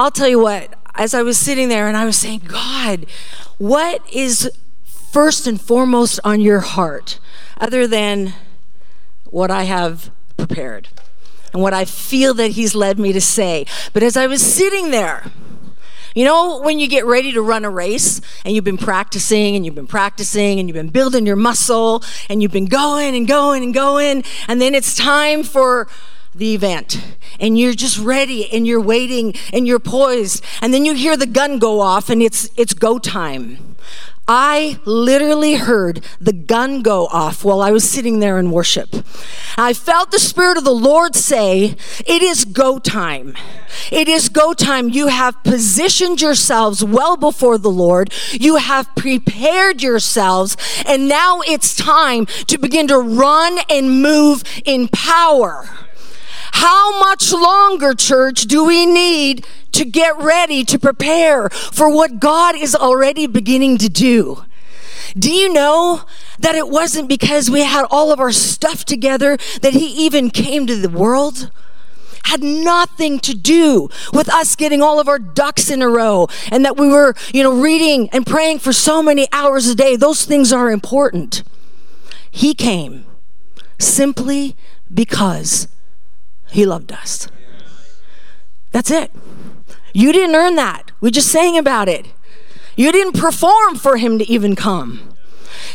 I'll tell you what, as I was sitting there and I was saying, God, what is first and foremost on your heart other than what I have prepared and what I feel that He's led me to say? But as I was sitting there, you know, when you get ready to run a race and you've been practicing and you've been practicing and you've been building your muscle and you've been going and going and going, and then it's time for the event and you're just ready and you're waiting and you're poised and then you hear the gun go off and it's it's go time I literally heard the gun go off while I was sitting there in worship. I felt the Spirit of the Lord say, It is go time. It is go time. You have positioned yourselves well before the Lord, you have prepared yourselves, and now it's time to begin to run and move in power. How much longer, church, do we need to get ready to prepare for what God is already beginning to do? Do you know that it wasn't because we had all of our stuff together that He even came to the world? Had nothing to do with us getting all of our ducks in a row and that we were, you know, reading and praying for so many hours a day. Those things are important. He came simply because he loved us. That's it. You didn't earn that. We just sang about it. You didn't perform for him to even come.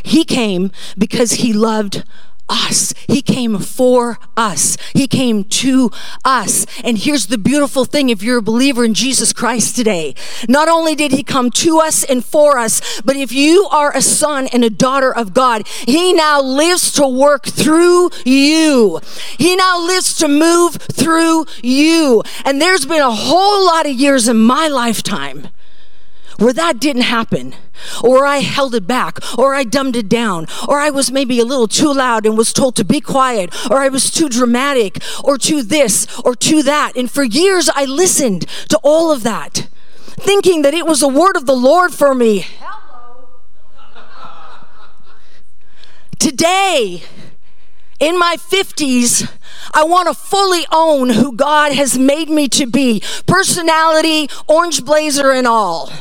He came because he loved us. He came for us. He came to us. And here's the beautiful thing if you're a believer in Jesus Christ today, not only did he come to us and for us, but if you are a son and a daughter of God, he now lives to work through you. He now lives to move through you. And there's been a whole lot of years in my lifetime where that didn't happen, or I held it back, or I dumbed it down, or I was maybe a little too loud and was told to be quiet, or I was too dramatic, or too this, or too that. And for years I listened to all of that, thinking that it was a word of the Lord for me. Hello. Today, in my 50s, I want to fully own who God has made me to be personality, orange blazer, and all.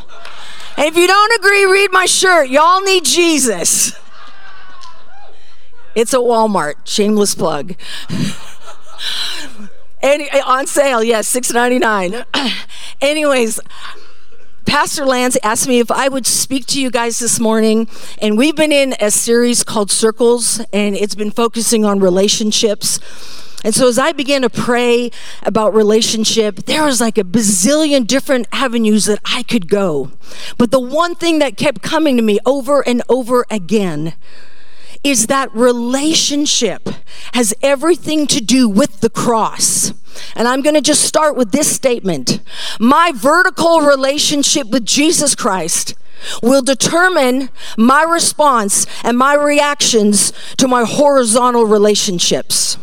And if you don't agree, read my shirt. Y'all need Jesus. It's a Walmart. Shameless plug. Any, on sale, yes, six ninety nine. Anyways, Pastor Lance asked me if I would speak to you guys this morning, and we've been in a series called Circles, and it's been focusing on relationships. And so as I began to pray about relationship, there was like a bazillion different avenues that I could go. But the one thing that kept coming to me over and over again is that relationship has everything to do with the cross. And I'm going to just start with this statement. My vertical relationship with Jesus Christ will determine my response and my reactions to my horizontal relationships.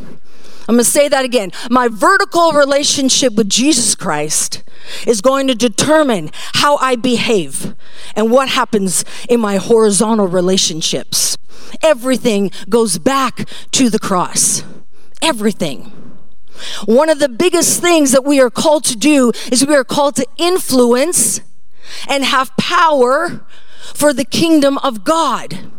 I'm going to say that again. My vertical relationship with Jesus Christ is going to determine how I behave and what happens in my horizontal relationships. Everything goes back to the cross. Everything. One of the biggest things that we are called to do is we are called to influence and have power for the kingdom of God.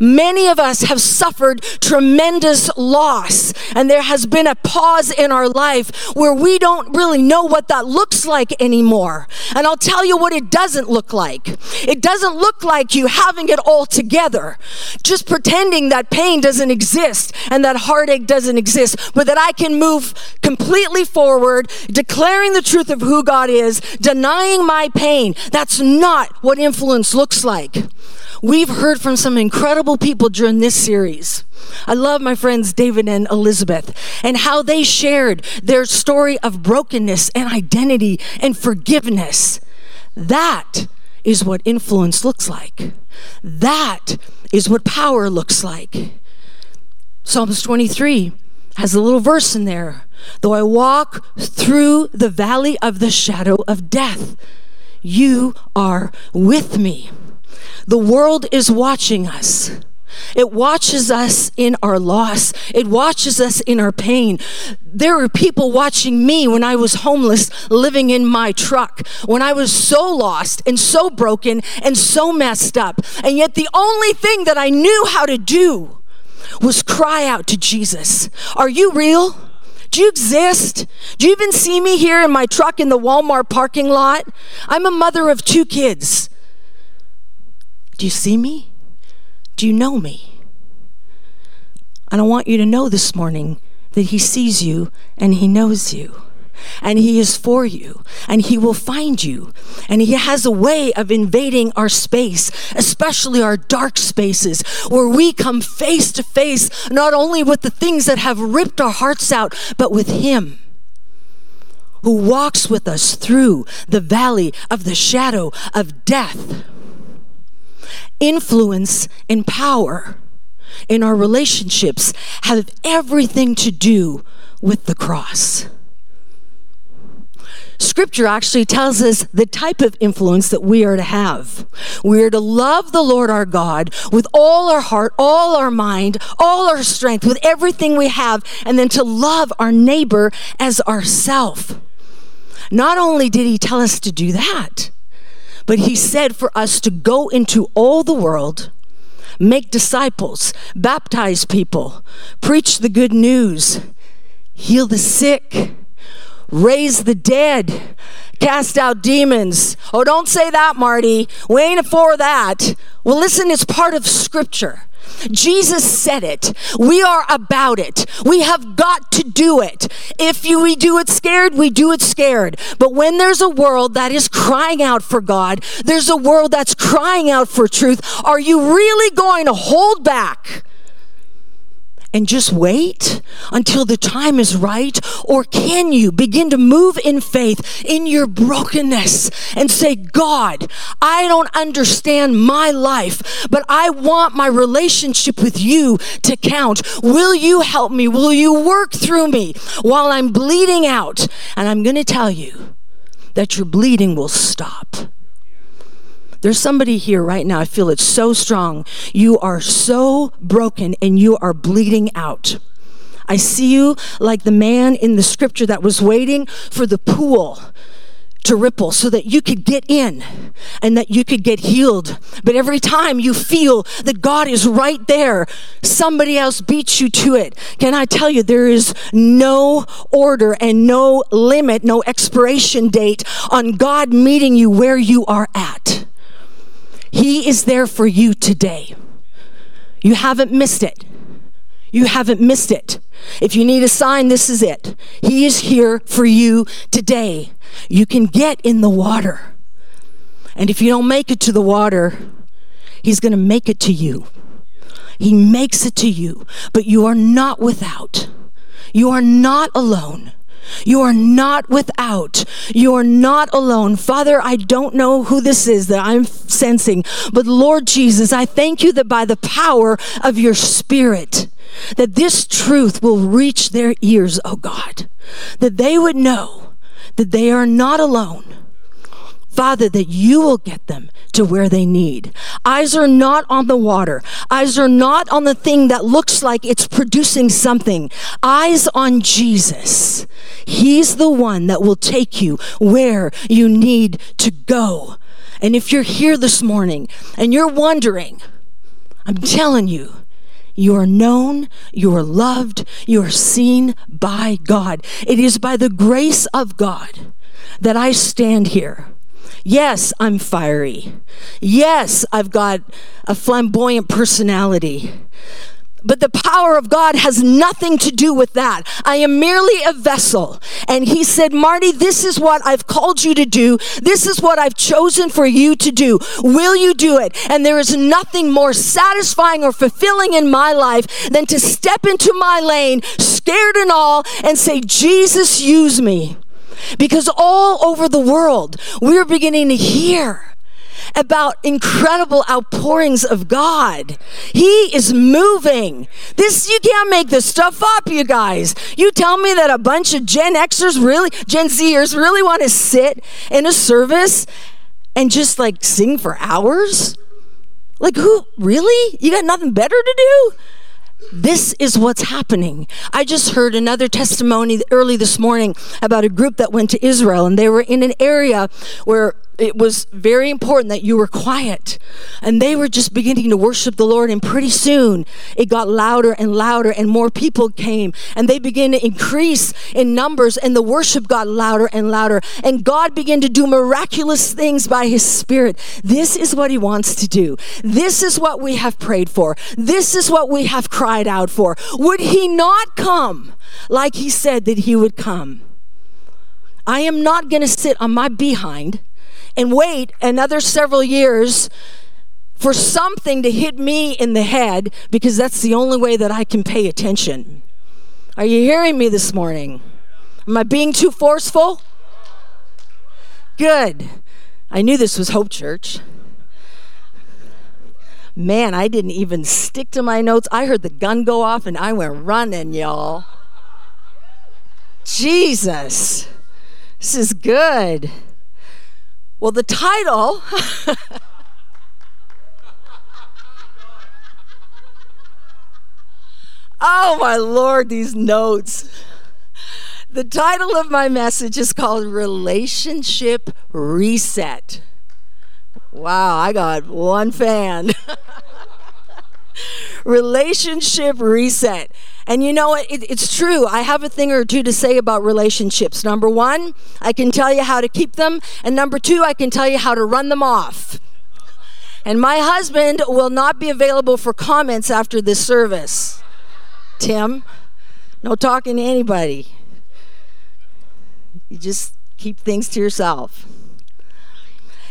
Many of us have suffered tremendous loss, and there has been a pause in our life where we don't really know what that looks like anymore. And I'll tell you what it doesn't look like. It doesn't look like you having it all together, just pretending that pain doesn't exist and that heartache doesn't exist, but that I can move completely forward, declaring the truth of who God is, denying my pain. That's not what influence looks like. We've heard from some incredible people during this series. I love my friends David and Elizabeth and how they shared their story of brokenness and identity and forgiveness. That is what influence looks like. That is what power looks like. Psalms 23 has a little verse in there. Though I walk through the valley of the shadow of death, you are with me. The world is watching us. It watches us in our loss. It watches us in our pain. There were people watching me when I was homeless, living in my truck, when I was so lost and so broken and so messed up. And yet, the only thing that I knew how to do was cry out to Jesus. Are you real? Do you exist? Do you even see me here in my truck in the Walmart parking lot? I'm a mother of two kids. Do you see me? Do you know me? And I want you to know this morning that He sees you and He knows you. And He is for you, and He will find you. And He has a way of invading our space, especially our dark spaces, where we come face to face not only with the things that have ripped our hearts out, but with Him who walks with us through the valley of the shadow of death influence and power in our relationships have everything to do with the cross. Scripture actually tells us the type of influence that we are to have. We are to love the Lord our God with all our heart, all our mind, all our strength, with everything we have, and then to love our neighbor as ourself. Not only did he tell us to do that, but he said for us to go into all the world, make disciples, baptize people, preach the good news, heal the sick, raise the dead, cast out demons. Oh, don't say that, Marty. We ain't for that. Well, listen, it's part of scripture. Jesus said it. We are about it. We have got to do it. If you, we do it scared, we do it scared. But when there's a world that is crying out for God, there's a world that's crying out for truth, are you really going to hold back? And just wait until the time is right? Or can you begin to move in faith in your brokenness and say, God, I don't understand my life, but I want my relationship with you to count. Will you help me? Will you work through me while I'm bleeding out? And I'm going to tell you that your bleeding will stop. There's somebody here right now. I feel it so strong. You are so broken and you are bleeding out. I see you like the man in the scripture that was waiting for the pool to ripple so that you could get in and that you could get healed. But every time you feel that God is right there, somebody else beats you to it. Can I tell you, there is no order and no limit, no expiration date on God meeting you where you are at. He is there for you today. You haven't missed it. You haven't missed it. If you need a sign, this is it. He is here for you today. You can get in the water. And if you don't make it to the water, He's going to make it to you. He makes it to you, but you are not without. You are not alone. You are not without. You are not alone. Father, I don't know who this is that I'm sensing, but Lord Jesus, I thank you that by the power of your Spirit, that this truth will reach their ears, oh God, that they would know that they are not alone Father, that you will get them to where they need. Eyes are not on the water. Eyes are not on the thing that looks like it's producing something. Eyes on Jesus. He's the one that will take you where you need to go. And if you're here this morning and you're wondering, I'm telling you, you are known, you are loved, you are seen by God. It is by the grace of God that I stand here Yes, I'm fiery. Yes, I've got a flamboyant personality. But the power of God has nothing to do with that. I am merely a vessel. And he said, Marty, this is what I've called you to do. This is what I've chosen for you to do. Will you do it? And there is nothing more satisfying or fulfilling in my life than to step into my lane, scared and all, and say, Jesus, use me. Because all over the world, we're beginning to hear about incredible outpourings of God. He is moving. This you can't make this stuff up, you guys. You tell me that a bunch of Gen Xers really, Gen Zers really want to sit in a service and just like sing for hours? Like, who, really? You got nothing better to do? This is what's happening. I just heard another testimony early this morning about a group that went to Israel and they were in an area where it was very important that you were quiet. And they were just beginning to worship the Lord. And pretty soon it got louder and louder, and more people came. And they began to increase in numbers, and the worship got louder and louder. And God began to do miraculous things by His Spirit. This is what He wants to do. This is what we have prayed for. This is what we have cried out for. Would He not come like He said that He would come? I am not going to sit on my behind and wait another several years for something to hit me in the head because that's the only way that I can pay attention. Are you hearing me this morning? Am I being too forceful? Good. I knew this was Hope Church. Man, I didn't even stick to my notes. I heard the gun go off and I went running, y'all. Jesus. This is good. Well, the title. oh, my Lord, these notes. The title of my message is called Relationship Reset. Wow, I got one fan. Relationship Reset. And you know what? It, it's true. I have a thing or two to say about relationships. Number one, I can tell you how to keep them. And number two, I can tell you how to run them off. And my husband will not be available for comments after this service. Tim, no talking to anybody. You just keep things to yourself.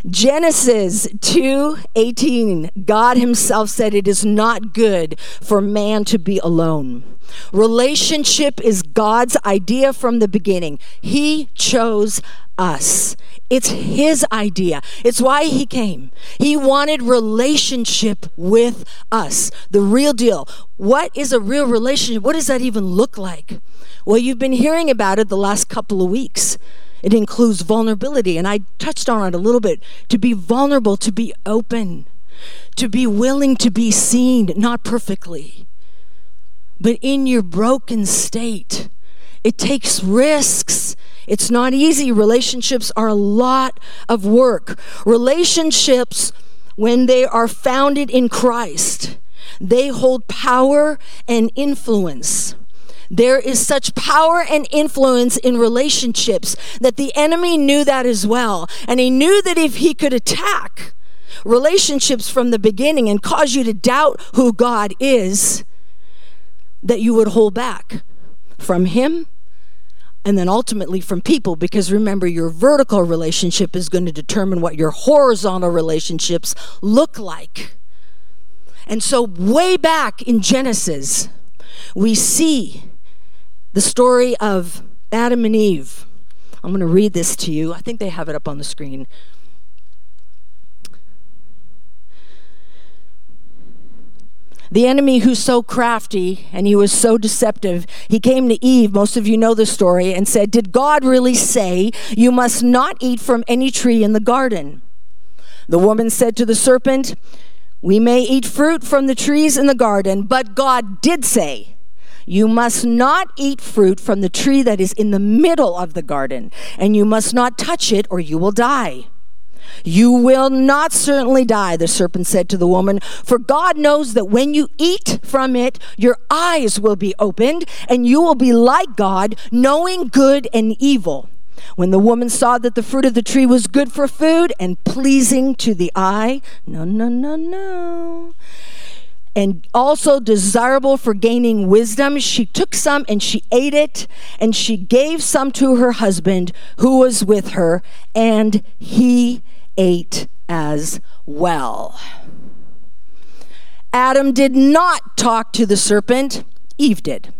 Genesis 2:18 God himself said it is not good for man to be alone. Relationship is God's idea from the beginning. He chose us. It's his idea. It's why he came. He wanted relationship with us. The real deal. What is a real relationship? What does that even look like? Well, you've been hearing about it the last couple of weeks. It includes vulnerability, and I touched on it a little bit. To be vulnerable, to be open, to be willing to be seen, not perfectly, but in your broken state. It takes risks. It's not easy. Relationships are a lot of work. Relationships, when they are founded in Christ, they hold power and influence. There is such power and influence in relationships that the enemy knew that as well. And he knew that if he could attack relationships from the beginning and cause you to doubt who God is, that you would hold back from him and then ultimately from people because remember your vertical relationship is going to determine what your horizontal relationships look like. And so way back in Genesis, we see the story of Adam and Eve. I'm going to read this to you. I think they have it up on the screen. The enemy who's so crafty and he was so deceptive, he came to Eve, most of you know the story, and said, Did God really say you must not eat from any tree in the garden? The woman said to the serpent, We may eat fruit from the trees in the garden, but God did say, you must not eat fruit from the tree that is in the middle of the garden, and you must not touch it, or you will die. You will not certainly die, the serpent said to the woman, for God knows that when you eat from it, your eyes will be opened, and you will be like God, knowing good and evil. When the woman saw that the fruit of the tree was good for food and pleasing to the eye, no, no, no, no and also desirable for gaining wisdom. She took some and she ate it, and she gave some to her husband who was with her, and he ate as well. Adam did not talk to the serpent, Eve did.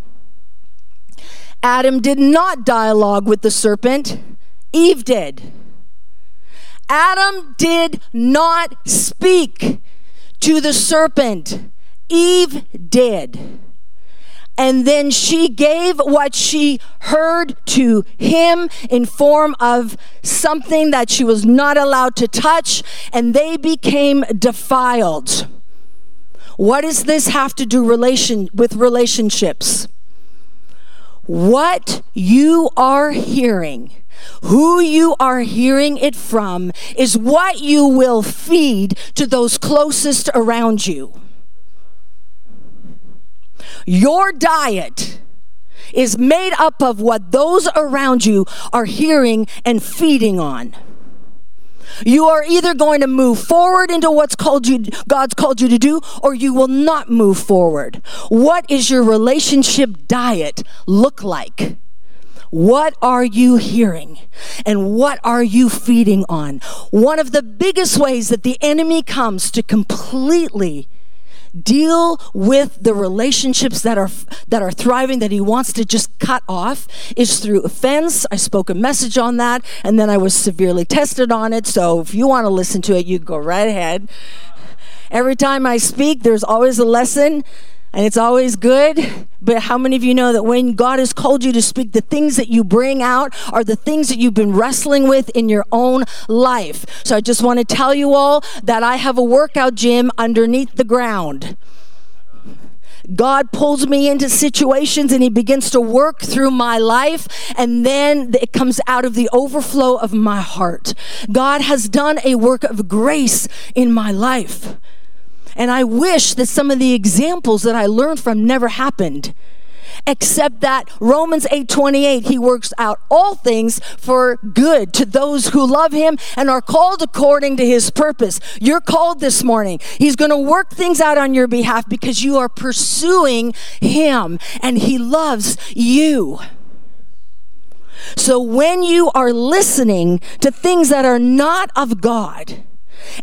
Adam did not dialogue with the serpent, Eve did. Adam did not speak to the serpent, Eve did. and then she gave what she heard to him in form of something that she was not allowed to touch, and they became defiled. What does this have to do relation with relationships? What you are hearing, who you are hearing it from, is what you will feed to those closest around you. Your diet is made up of what those around you are hearing and feeding on. You are either going to move forward into what's called you God's called you to do or you will not move forward. What is your relationship diet look like? What are you hearing? And what are you feeding on? One of the biggest ways that the enemy comes to completely deal with the relationships that are that are thriving that he wants to just cut off is through offense. I spoke a message on that and then i was severely tested on it. So if you want to listen to it you go right ahead. Every time i speak there's always a lesson and it's always good. But how many of you know that when God has called you to speak, the things that you bring out are the things that you've been wrestling with in your own life? So I just want to tell you all that I have a workout gym underneath the ground. God pulls me into situations and He begins to work through my life, and then it comes out of the overflow of my heart. God has done a work of grace in my life. And I wish that some of the examples that I learned from never happened. Except that Romans 8:28 he works out all things for good to those who love him and are called according to his purpose. You're called this morning. He's going to work things out on your behalf because you are pursuing him and he loves you. So when you are listening to things that are not of God,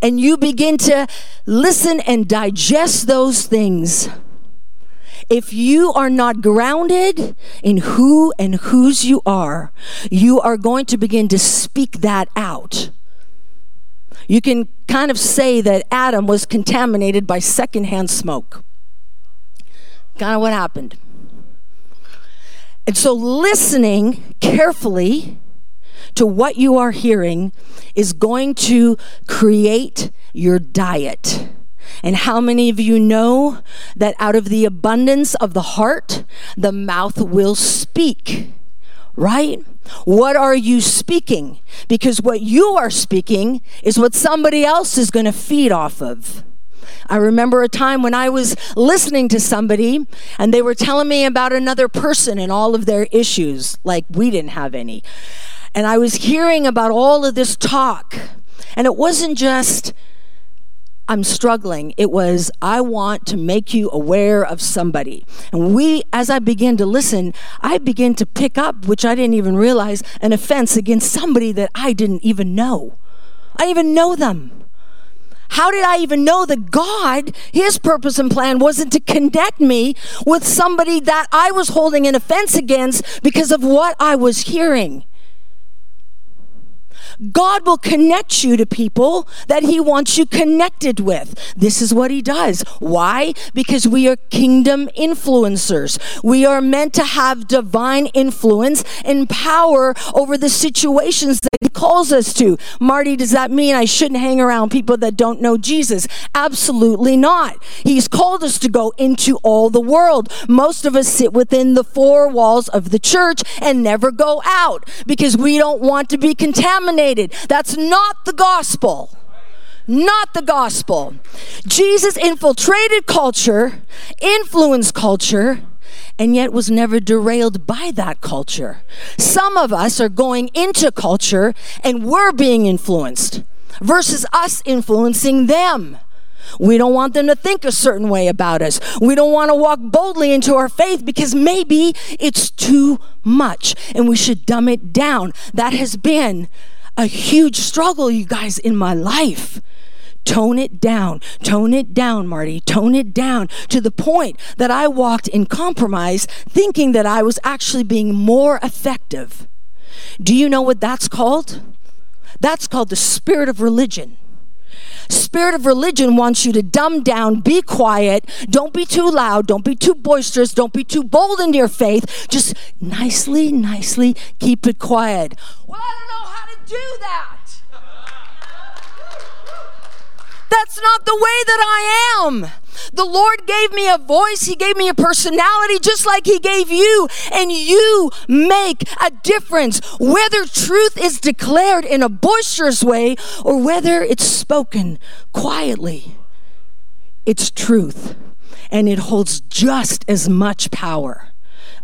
and you begin to listen and digest those things, if you are not grounded in who and whose you are, you are going to begin to speak that out. You can kind of say that Adam was contaminated by secondhand smoke. Kind of what happened. And so, listening carefully to what you are hearing is going to create your diet. And how many of you know that out of the abundance of the heart, the mouth will speak? Right? What are you speaking? Because what you are speaking is what somebody else is going to feed off of. I remember a time when I was listening to somebody and they were telling me about another person and all of their issues, like we didn't have any. And I was hearing about all of this talk. And it wasn't just, I'm struggling. It was, I want to make you aware of somebody. And we, as I began to listen, I began to pick up, which I didn't even realize, an offense against somebody that I didn't even know. I didn't even know them. How did I even know that God, His purpose and plan wasn't to connect me with somebody that I was holding an offense against because of what I was hearing? God will connect you to people that He wants you connected with. This is what He does. Why? Because we are kingdom influencers. We are meant to have divine influence and power over the situations that He calls us to. Marty, does that mean I shouldn't hang around people that don't know Jesus? Absolutely not. He's called us to go into all the world. Most of us sit within the four walls of the church and never go out because we don't want to be contaminated that's not the gospel. Not the gospel. Jesus infiltrated culture, influenced culture, and yet was never derailed by that culture. Some of us are going into culture and we're being influenced versus us influencing them. We don't want them to think a certain way about us. We don't want to walk boldly into our faith because maybe it's too much and we should dumb it down. That has been a huge struggle, you guys, in my life. Tone it down, tone it down, Marty, tone it down to the point that I walked in compromise thinking that I was actually being more effective. Do you know what that's called? That's called the spirit of religion. spirit of religion wants you to dumb down, be quiet, don't be too loud, don't be too boisterous, don't be too bold in your faith. Just nicely, nicely keep it quiet. Well, I don't know how to do that. That's not the way that I am. The Lord gave me a voice, He gave me a personality, just like He gave you, and you make a difference. Whether truth is declared in a boisterous way or whether it's spoken quietly, it's truth, and it holds just as much power.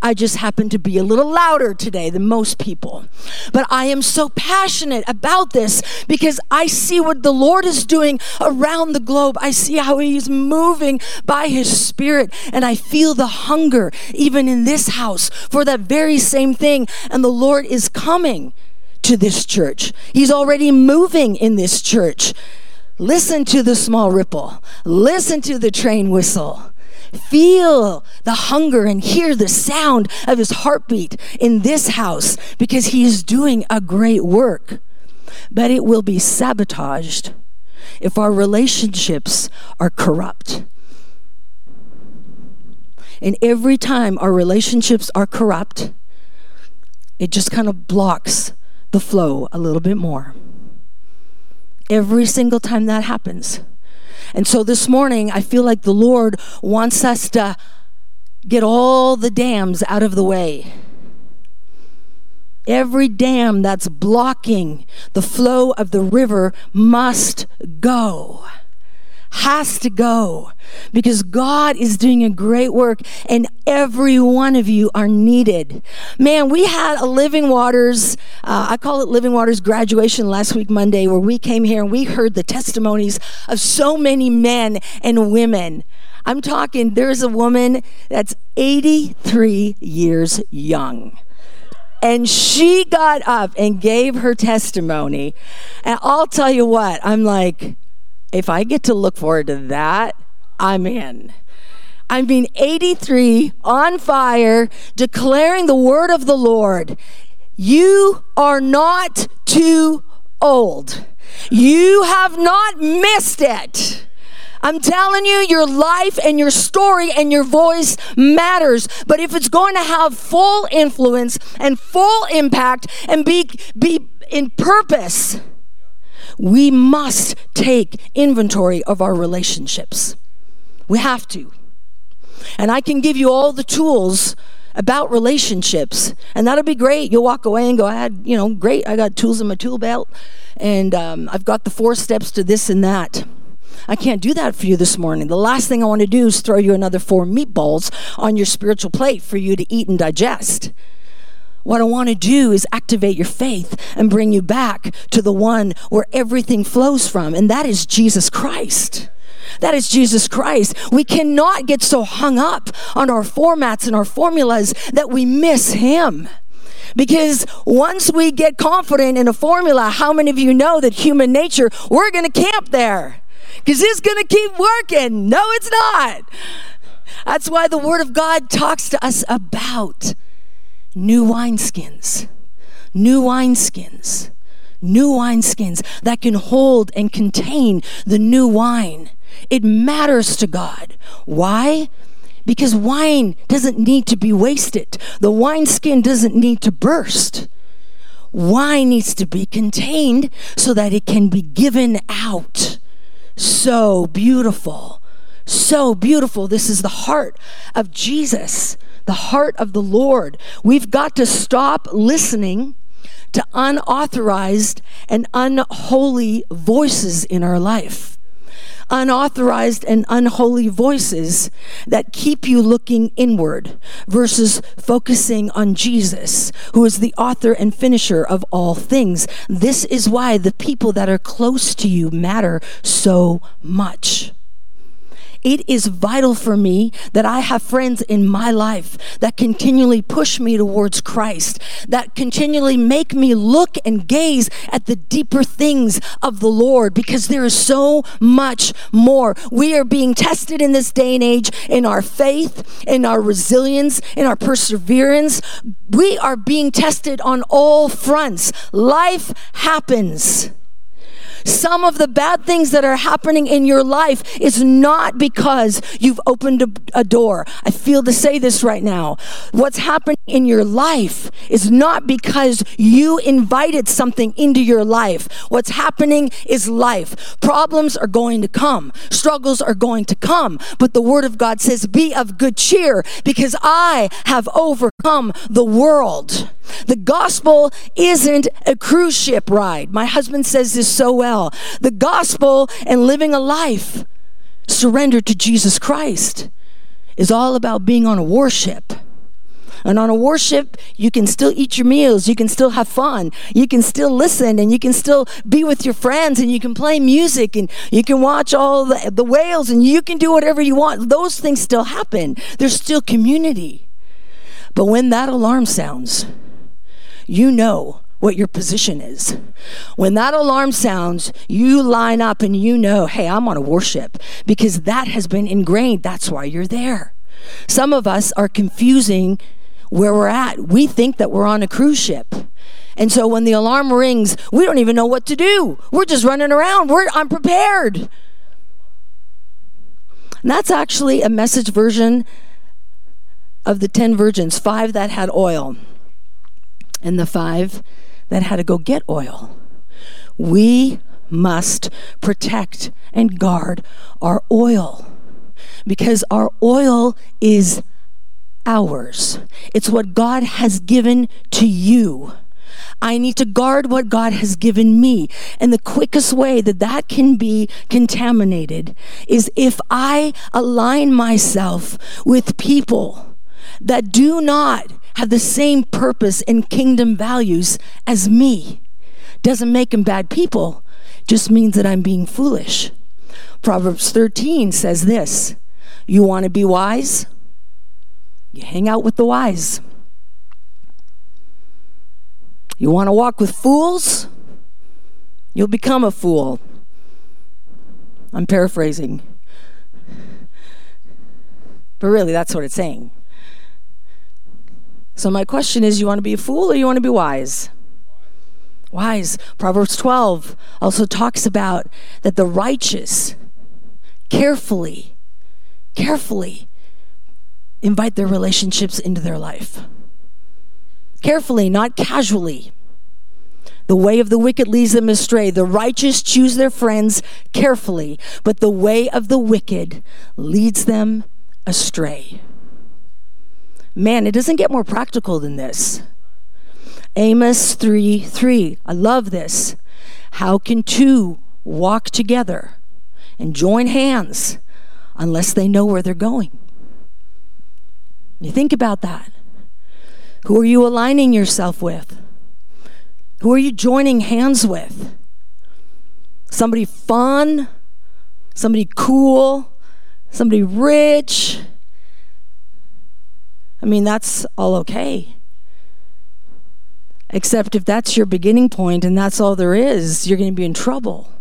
I just happen to be a little louder today than most people. But I am so passionate about this because I see what the Lord is doing around the globe. I see how He's moving by His Spirit, and I feel the hunger, even in this house, for that very same thing. And the Lord is coming to this church, He's already moving in this church. Listen to the small ripple. Listen to the train whistle. Feel the hunger and hear the sound of his heartbeat in this house because he is doing a great work. But it will be sabotaged if our relationships are corrupt. And every time our relationships are corrupt, it just kind of blocks the flow a little bit more. Every single time that happens, and so this morning, I feel like the Lord wants us to get all the dams out of the way. Every dam that's blocking the flow of the river must go has to go because God is doing a great work and every one of you are needed. Man, we had a Living Waters, uh, I call it Living Waters graduation last week, Monday, where we came here and we heard the testimonies of so many men and women. I'm talking, there's a woman that's 83 years young. And she got up and gave her testimony. And I'll tell you what, I'm like, if I get to look forward to that, I'm in. I mean, 83 on fire, declaring the word of the Lord. You are not too old. You have not missed it. I'm telling you, your life and your story and your voice matters. But if it's going to have full influence and full impact and be, be in purpose, we must take inventory of our relationships. We have to. And I can give you all the tools about relationships, and that'll be great. You'll walk away and go, I had, you know, great, I got tools in my tool belt, and um, I've got the four steps to this and that. I can't do that for you this morning. The last thing I want to do is throw you another four meatballs on your spiritual plate for you to eat and digest. What I want to do is activate your faith and bring you back to the one where everything flows from, and that is Jesus Christ. That is Jesus Christ. We cannot get so hung up on our formats and our formulas that we miss Him. Because once we get confident in a formula, how many of you know that human nature, we're going to camp there? Because it's going to keep working. No, it's not. That's why the Word of God talks to us about new wineskins, new wineskins, new wineskins that can hold and contain the new wine. It matters to God. Why? Because wine doesn't need to be wasted, the wineskin doesn't need to burst. Wine needs to be contained so that it can be given out. So beautiful. So beautiful. This is the heart of Jesus the heart of the Lord. We've got to stop listening to unauthorized and unholy voices in our life. Unauthorized and unholy voices that keep you looking inward versus focusing on Jesus, who is the author and finisher of all things. This is why the people that are close to you matter so much. It is vital for me that I have friends in my life that continually push me towards Christ, that continually make me look and gaze at the deeper things of the Lord because there is so much more. We are being tested in this day and age in our faith, in our resilience, in our perseverance. We are being tested on all fronts. Life happens. Some of the bad things that are happening in your life is not because you've opened a, a door. I feel to say this right now. What's happening in your life is not because you invited something into your life. What's happening is life. Problems are going to come, struggles are going to come, but the Word of God says, Be of good cheer because I have overcome the world. The gospel isn't a cruise ship ride. My husband says this so well. The gospel and living a life surrendered to Jesus Christ is all about being on a warship. And on a warship, you can still eat your meals, you can still have fun, you can still listen, and you can still be with your friends, and you can play music, and you can watch all the, the whales, and you can do whatever you want. Those things still happen. There's still community. But when that alarm sounds, you know what your position is. When that alarm sounds, you line up and you know, hey, I'm on a warship because that has been ingrained. That's why you're there. Some of us are confusing where we're at. We think that we're on a cruise ship. And so when the alarm rings, we don't even know what to do. We're just running around. We're unprepared. And that's actually a message version of the 10 virgins, five that had oil and the five that had to go get oil. We must protect and guard our oil because our oil is ours. It's what God has given to you. I need to guard what God has given me. And the quickest way that that can be contaminated is if I align myself with people that do not have the same purpose and kingdom values as me. Doesn't make them bad people, just means that I'm being foolish. Proverbs 13 says this You want to be wise? You hang out with the wise. You want to walk with fools? You'll become a fool. I'm paraphrasing. But really, that's what it's saying. So, my question is you want to be a fool or you want to be wise? Wise. Proverbs 12 also talks about that the righteous carefully, carefully invite their relationships into their life. Carefully, not casually. The way of the wicked leads them astray. The righteous choose their friends carefully, but the way of the wicked leads them astray. Man, it doesn't get more practical than this. Amos 3 3. I love this. How can two walk together and join hands unless they know where they're going? You think about that. Who are you aligning yourself with? Who are you joining hands with? Somebody fun? Somebody cool? Somebody rich? I mean, that's all okay. Except if that's your beginning point and that's all there is, you're going to be in trouble.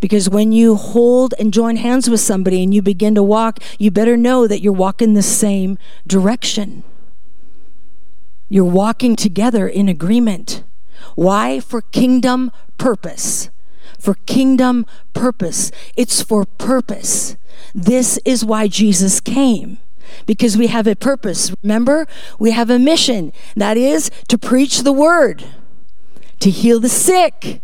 Because when you hold and join hands with somebody and you begin to walk, you better know that you're walking the same direction. You're walking together in agreement. Why? For kingdom purpose. For kingdom purpose. It's for purpose. This is why Jesus came because we have a purpose. Remember, we have a mission that is to preach the word, to heal the sick,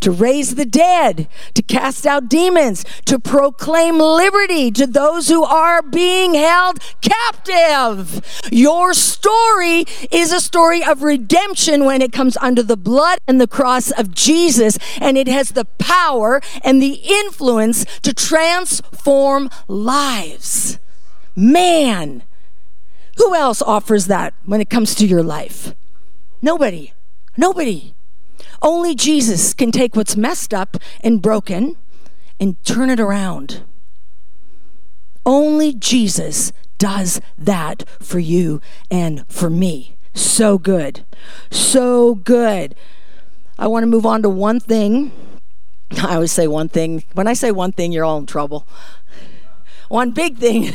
to raise the dead, to cast out demons, to proclaim liberty to those who are being held captive. Your story is a story of redemption when it comes under the blood and the cross of Jesus, and it has the power and the influence to transform lives. Man, who else offers that when it comes to your life? Nobody. Nobody. Only Jesus can take what's messed up and broken and turn it around. Only Jesus does that for you and for me. So good. So good. I want to move on to one thing. I always say one thing. When I say one thing, you're all in trouble one big thing.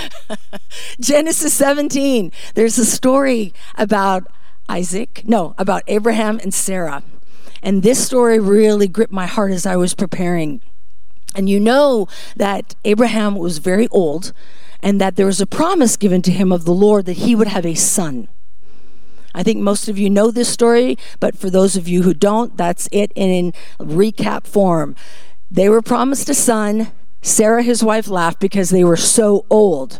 Genesis 17, there's a story about Isaac, no, about Abraham and Sarah. And this story really gripped my heart as I was preparing. And you know that Abraham was very old and that there was a promise given to him of the Lord that he would have a son. I think most of you know this story, but for those of you who don't, that's it in recap form. They were promised a son. Sarah, his wife, laughed because they were so old.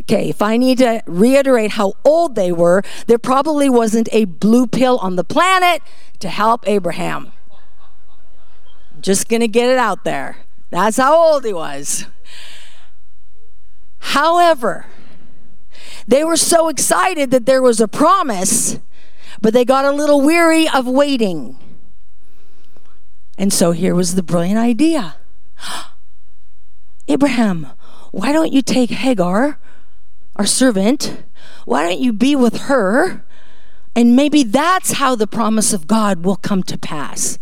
Okay, if I need to reiterate how old they were, there probably wasn't a blue pill on the planet to help Abraham. Just gonna get it out there. That's how old he was. However, they were so excited that there was a promise, but they got a little weary of waiting. And so here was the brilliant idea Abraham, why don't you take Hagar, our servant? Why don't you be with her? And maybe that's how the promise of God will come to pass.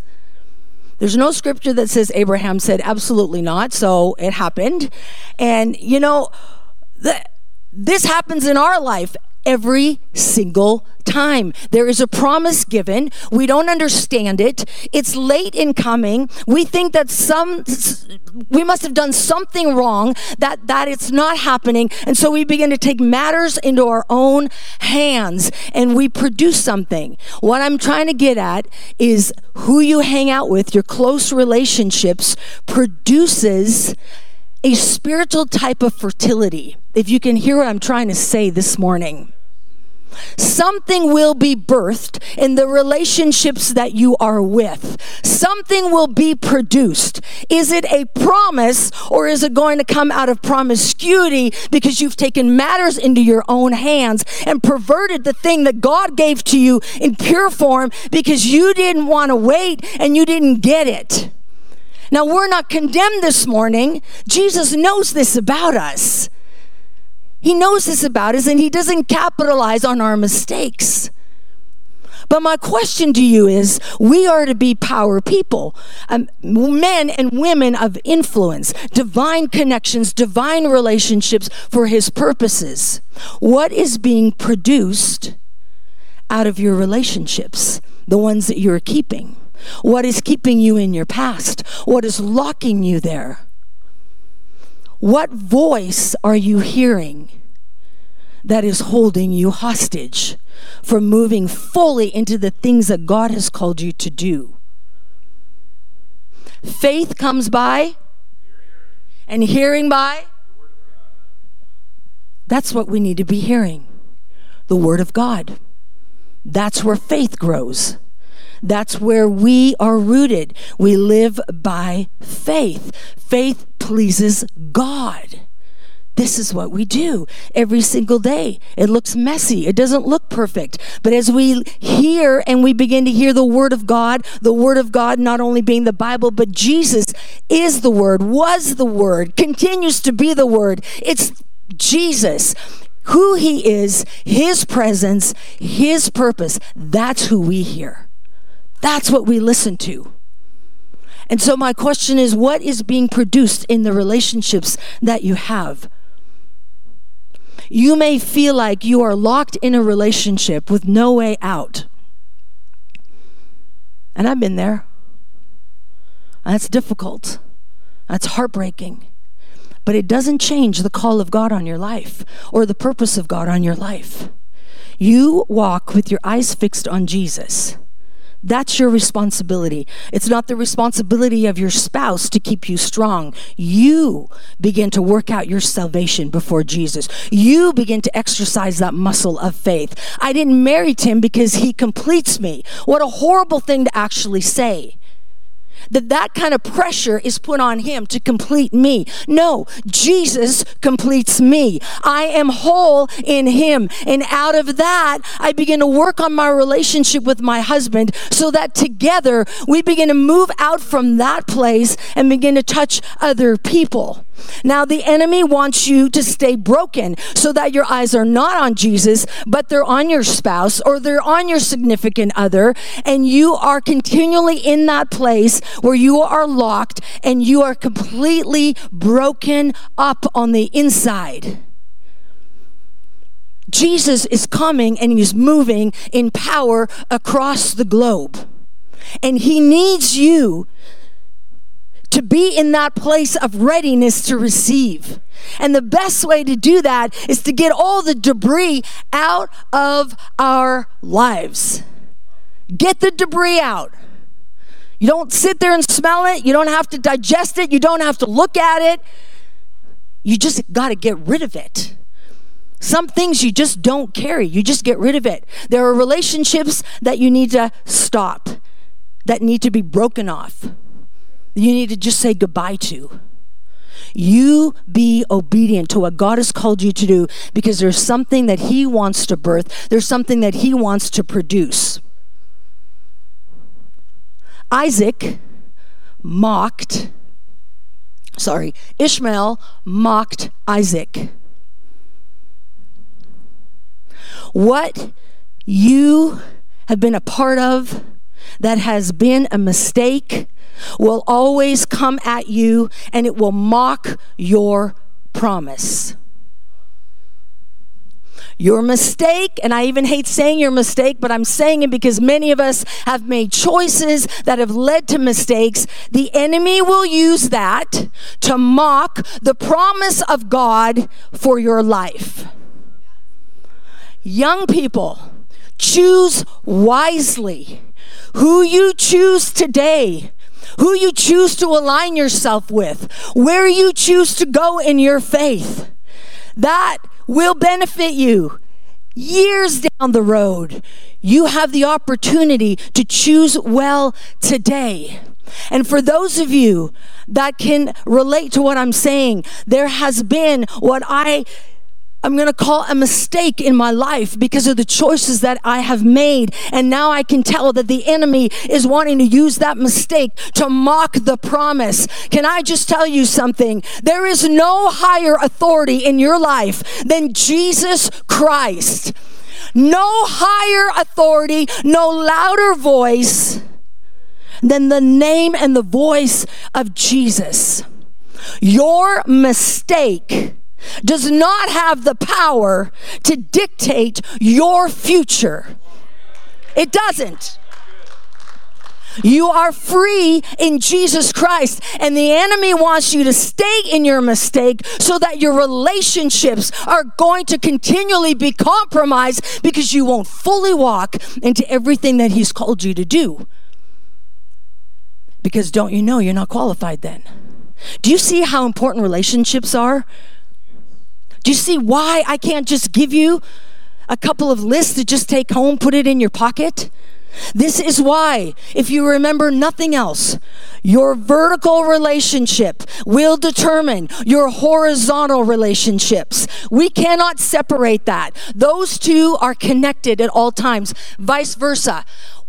There's no scripture that says Abraham said absolutely not, so it happened. And you know, the, this happens in our life every single time. There is a promise given. We don't understand it. It's late in coming. We think that some we must have done something wrong that that it's not happening and so we begin to take matters into our own hands and we produce something. What I'm trying to get at is who you hang out with, your close relationships produces a spiritual type of fertility. If you can hear what I'm trying to say this morning. Something will be birthed in the relationships that you are with. Something will be produced. Is it a promise or is it going to come out of promiscuity because you've taken matters into your own hands and perverted the thing that God gave to you in pure form because you didn't want to wait and you didn't get it? Now, we're not condemned this morning. Jesus knows this about us. He knows this about us and he doesn't capitalize on our mistakes. But my question to you is we are to be power people, um, men and women of influence, divine connections, divine relationships for his purposes. What is being produced out of your relationships, the ones that you're keeping? What is keeping you in your past? What is locking you there? What voice are you hearing that is holding you hostage from moving fully into the things that God has called you to do? Faith comes by and hearing by. That's what we need to be hearing the Word of God. That's where faith grows. That's where we are rooted. We live by faith. Faith pleases God. This is what we do every single day. It looks messy. It doesn't look perfect. But as we hear and we begin to hear the Word of God, the Word of God not only being the Bible, but Jesus is the Word, was the Word, continues to be the Word. It's Jesus who he is, his presence, his purpose. That's who we hear. That's what we listen to. And so, my question is what is being produced in the relationships that you have? You may feel like you are locked in a relationship with no way out. And I've been there. That's difficult. That's heartbreaking. But it doesn't change the call of God on your life or the purpose of God on your life. You walk with your eyes fixed on Jesus. That's your responsibility. It's not the responsibility of your spouse to keep you strong. You begin to work out your salvation before Jesus. You begin to exercise that muscle of faith. I didn't marry Tim because he completes me. What a horrible thing to actually say that that kind of pressure is put on him to complete me. No, Jesus completes me. I am whole in him. And out of that, I begin to work on my relationship with my husband so that together we begin to move out from that place and begin to touch other people. Now, the enemy wants you to stay broken so that your eyes are not on Jesus, but they're on your spouse or they're on your significant other, and you are continually in that place where you are locked and you are completely broken up on the inside. Jesus is coming and he's moving in power across the globe. And He needs you to be in that place of readiness to receive. And the best way to do that is to get all the debris out of our lives. Get the debris out. You don't sit there and smell it. You don't have to digest it. You don't have to look at it. You just got to get rid of it. Some things you just don't carry, you just get rid of it. There are relationships that you need to stop, that need to be broken off. You need to just say goodbye to. You be obedient to what God has called you to do because there's something that He wants to birth, there's something that He wants to produce. Isaac mocked, sorry, Ishmael mocked Isaac. What you have been a part of that has been a mistake will always come at you and it will mock your promise. Your mistake, and I even hate saying your mistake, but I'm saying it because many of us have made choices that have led to mistakes. The enemy will use that to mock the promise of God for your life. Young people, choose wisely. Who you choose today who you choose to align yourself with, where you choose to go in your faith. That will benefit you years down the road. You have the opportunity to choose well today. And for those of you that can relate to what I'm saying, there has been what I I'm going to call a mistake in my life because of the choices that I have made. And now I can tell that the enemy is wanting to use that mistake to mock the promise. Can I just tell you something? There is no higher authority in your life than Jesus Christ. No higher authority, no louder voice than the name and the voice of Jesus. Your mistake does not have the power to dictate your future. It doesn't. You are free in Jesus Christ. And the enemy wants you to stay in your mistake so that your relationships are going to continually be compromised because you won't fully walk into everything that he's called you to do. Because don't you know you're not qualified then? Do you see how important relationships are? Do you see why I can't just give you a couple of lists to just take home, put it in your pocket? This is why, if you remember nothing else, your vertical relationship will determine your horizontal relationships. We cannot separate that. Those two are connected at all times, vice versa.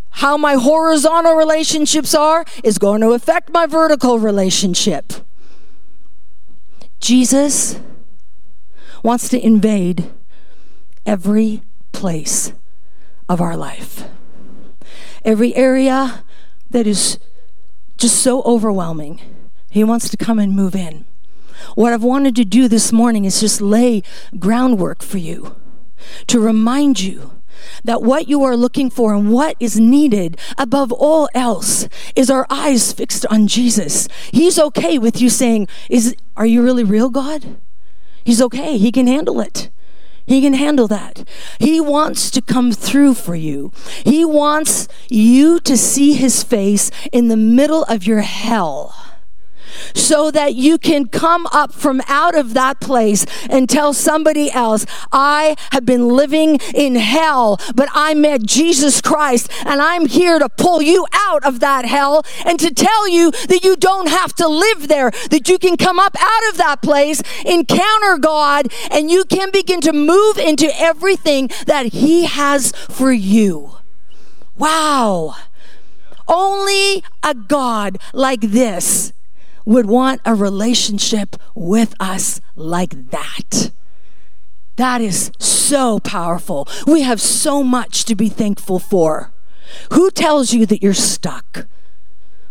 How my horizontal relationships are is going to affect my vertical relationship. Jesus wants to invade every place of our life. Every area that is just so overwhelming, He wants to come and move in. What I've wanted to do this morning is just lay groundwork for you to remind you that what you are looking for and what is needed above all else is our eyes fixed on Jesus. He's okay with you saying, "Is are you really real, God?" He's okay. He can handle it. He can handle that. He wants to come through for you. He wants you to see his face in the middle of your hell so that you can come up from out of that place and tell somebody else, I have been living in hell, but I met Jesus Christ and I'm here to pull you out of that hell and to tell you that you don't have to live there, that you can come up out of that place, encounter God, and you can begin to move into everything that He has for you. Wow. Only a God like this would want a relationship with us like that. That is so powerful. We have so much to be thankful for. Who tells you that you're stuck?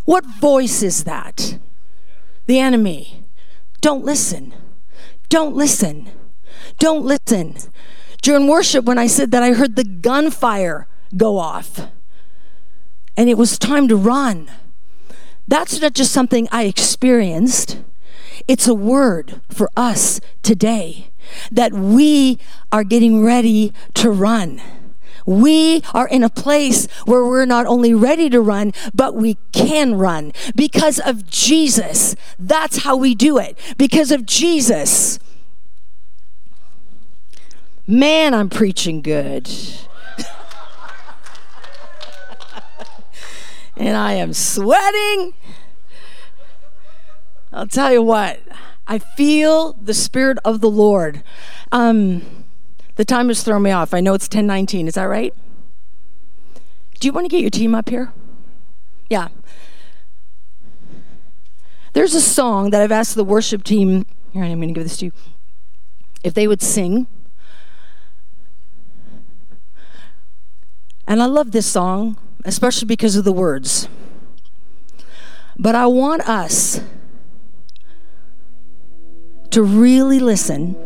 What voice is that? The enemy. Don't listen. Don't listen. Don't listen. During worship, when I said that, I heard the gunfire go off. and it was time to run. That's not just something I experienced, it's a word for us today that we are getting ready to run. We are in a place where we're not only ready to run, but we can run because of Jesus. That's how we do it. Because of Jesus. Man, I'm preaching good. And I am sweating. I'll tell you what, I feel the Spirit of the Lord. Um, the time has thrown me off. I know it's 1019. Is that right? Do you want to get your team up here? Yeah. There's a song that I've asked the worship team, here I'm going to give this to you, if they would sing. And I love this song, especially because of the words. But I want us to really listen.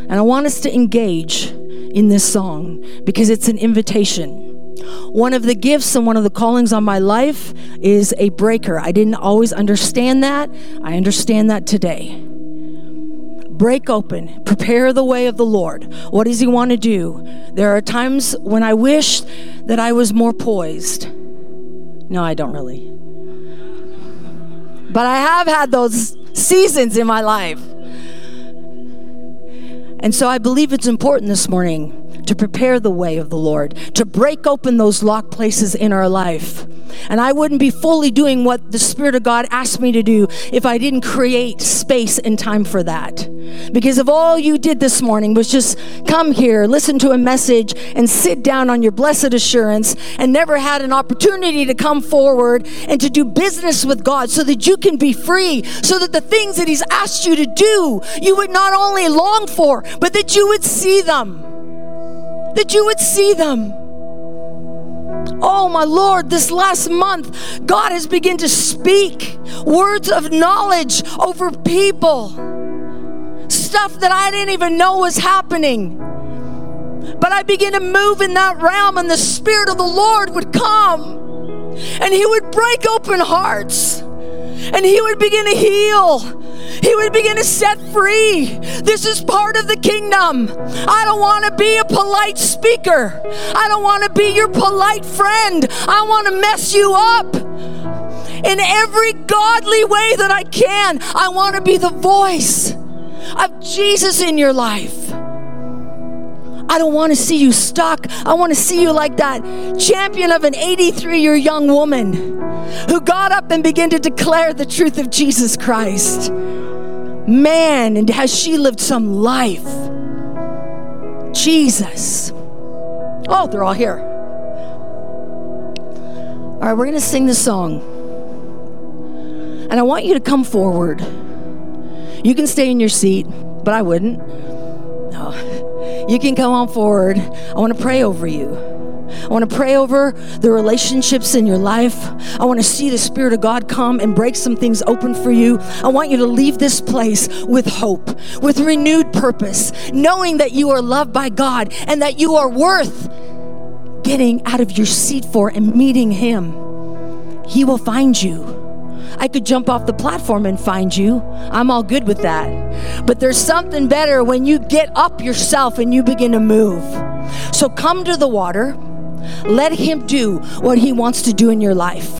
And I want us to engage in this song because it's an invitation. One of the gifts and one of the callings on my life is a breaker. I didn't always understand that. I understand that today. Break open, prepare the way of the Lord. What does He want to do? There are times when I wish that I was more poised. No, I don't really. But I have had those seasons in my life. And so I believe it's important this morning to prepare the way of the Lord, to break open those locked places in our life. And I wouldn't be fully doing what the Spirit of God asked me to do if I didn't create space and time for that. Because if all you did this morning was just come here, listen to a message, and sit down on your blessed assurance, and never had an opportunity to come forward and to do business with God so that you can be free, so that the things that He's asked you to do, you would not only long for, but that you would see them. That you would see them. Oh, my Lord, this last month, God has begun to speak words of knowledge over people. Stuff that I didn't even know was happening. But I began to move in that realm, and the Spirit of the Lord would come and He would break open hearts and He would begin to heal. He would begin to set free. This is part of the kingdom. I don't want to be a polite speaker. I don't want to be your polite friend. I want to mess you up in every godly way that I can. I want to be the voice of Jesus in your life. I don't want to see you stuck. I want to see you like that champion of an 83 year young woman who got up and began to declare the truth of Jesus Christ. Man, and has she lived some life? Jesus. Oh, they're all here. All right, we're going to sing this song. And I want you to come forward. You can stay in your seat, but I wouldn't. No. You can come on forward. I want to pray over you. I want to pray over the relationships in your life. I want to see the Spirit of God come and break some things open for you. I want you to leave this place with hope, with renewed purpose, knowing that you are loved by God and that you are worth getting out of your seat for and meeting Him. He will find you. I could jump off the platform and find you. I'm all good with that. But there's something better when you get up yourself and you begin to move. So come to the water. Let Him do what He wants to do in your life.